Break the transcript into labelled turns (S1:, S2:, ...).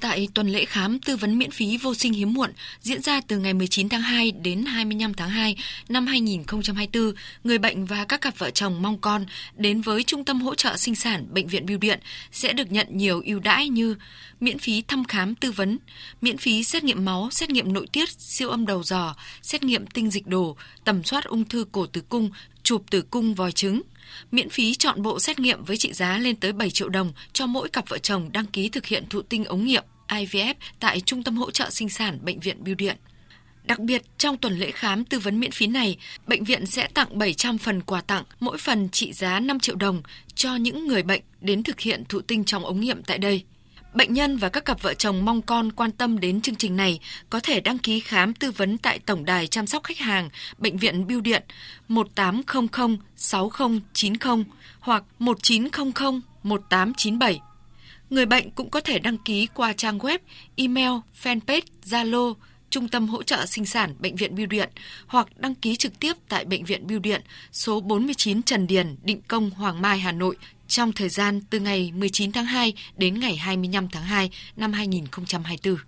S1: Tại tuần lễ khám tư vấn miễn phí vô sinh hiếm muộn diễn ra từ ngày 19 tháng 2 đến 25 tháng 2 năm 2024, người bệnh và các cặp vợ chồng mong con đến với Trung tâm hỗ trợ sinh sản Bệnh viện Bưu điện sẽ được nhận nhiều ưu đãi như miễn phí thăm khám tư vấn, miễn phí xét nghiệm máu, xét nghiệm nội tiết, siêu âm đầu giò, xét nghiệm tinh dịch đồ, tầm soát ung thư cổ tử cung, chụp tử cung vòi trứng, miễn phí chọn bộ xét nghiệm với trị giá lên tới 7 triệu đồng cho mỗi cặp vợ chồng đăng ký thực hiện thụ tinh ống nghiệm IVF tại Trung tâm hỗ trợ sinh sản Bệnh viện Biêu điện. Đặc biệt, trong tuần lễ khám tư vấn miễn phí này, bệnh viện sẽ tặng 700 phần quà tặng, mỗi phần trị giá 5 triệu đồng cho những người bệnh đến thực hiện thụ tinh trong ống nghiệm tại đây. Bệnh nhân và các cặp vợ chồng mong con quan tâm đến chương trình này có thể đăng ký khám tư vấn tại Tổng đài chăm sóc khách hàng Bệnh viện Bưu điện 1800 6090 hoặc 1900 1897. Người bệnh cũng có thể đăng ký qua trang web, email, fanpage, Zalo, Trung tâm hỗ trợ sinh sản Bệnh viện Bưu điện hoặc đăng ký trực tiếp tại Bệnh viện Bưu điện số 49 Trần Điền, Định Công, Hoàng Mai, Hà Nội trong thời gian từ ngày 19 tháng 2 đến ngày 25 tháng 2 năm 2024.